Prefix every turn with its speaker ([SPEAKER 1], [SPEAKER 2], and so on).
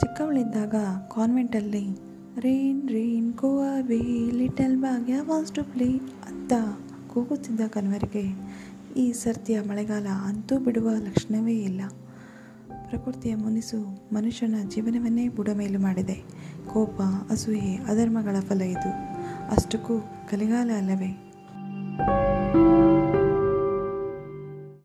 [SPEAKER 1] ಚಿಕ್ಕವಳಿದ್ದಾಗ ಕಾನ್ವೆಂಟಲ್ಲಿ rain rain, go away, little Bhagya was to play ಅಂತ ಕೂಗುತ್ತಿದ್ದ ಕನ್ವರಿಗೆ ಈ ಸರ್ತಿಯ ಮಳೆಗಾಲ ಅಂತೂ ಬಿಡುವ ಲಕ್ಷಣವೇ ಇಲ್ಲ. ಪ್ರಕೃತಿಯ ಮುನಿಸು ಮನುಷ್ಯನ ಜೀವನವನ್ನೇ ಬುಡಮೇಲು ಮಾಡಿದೆ. ಕೋಪ, ಅಸೂಯೆ, ಅಧರ್ಮಗಳ ಫಲ ಇದು. ಅಷ್ಟಕ್ಕೂ ಕಲಿಗಾಲ ಅಲ್ಲವೇ?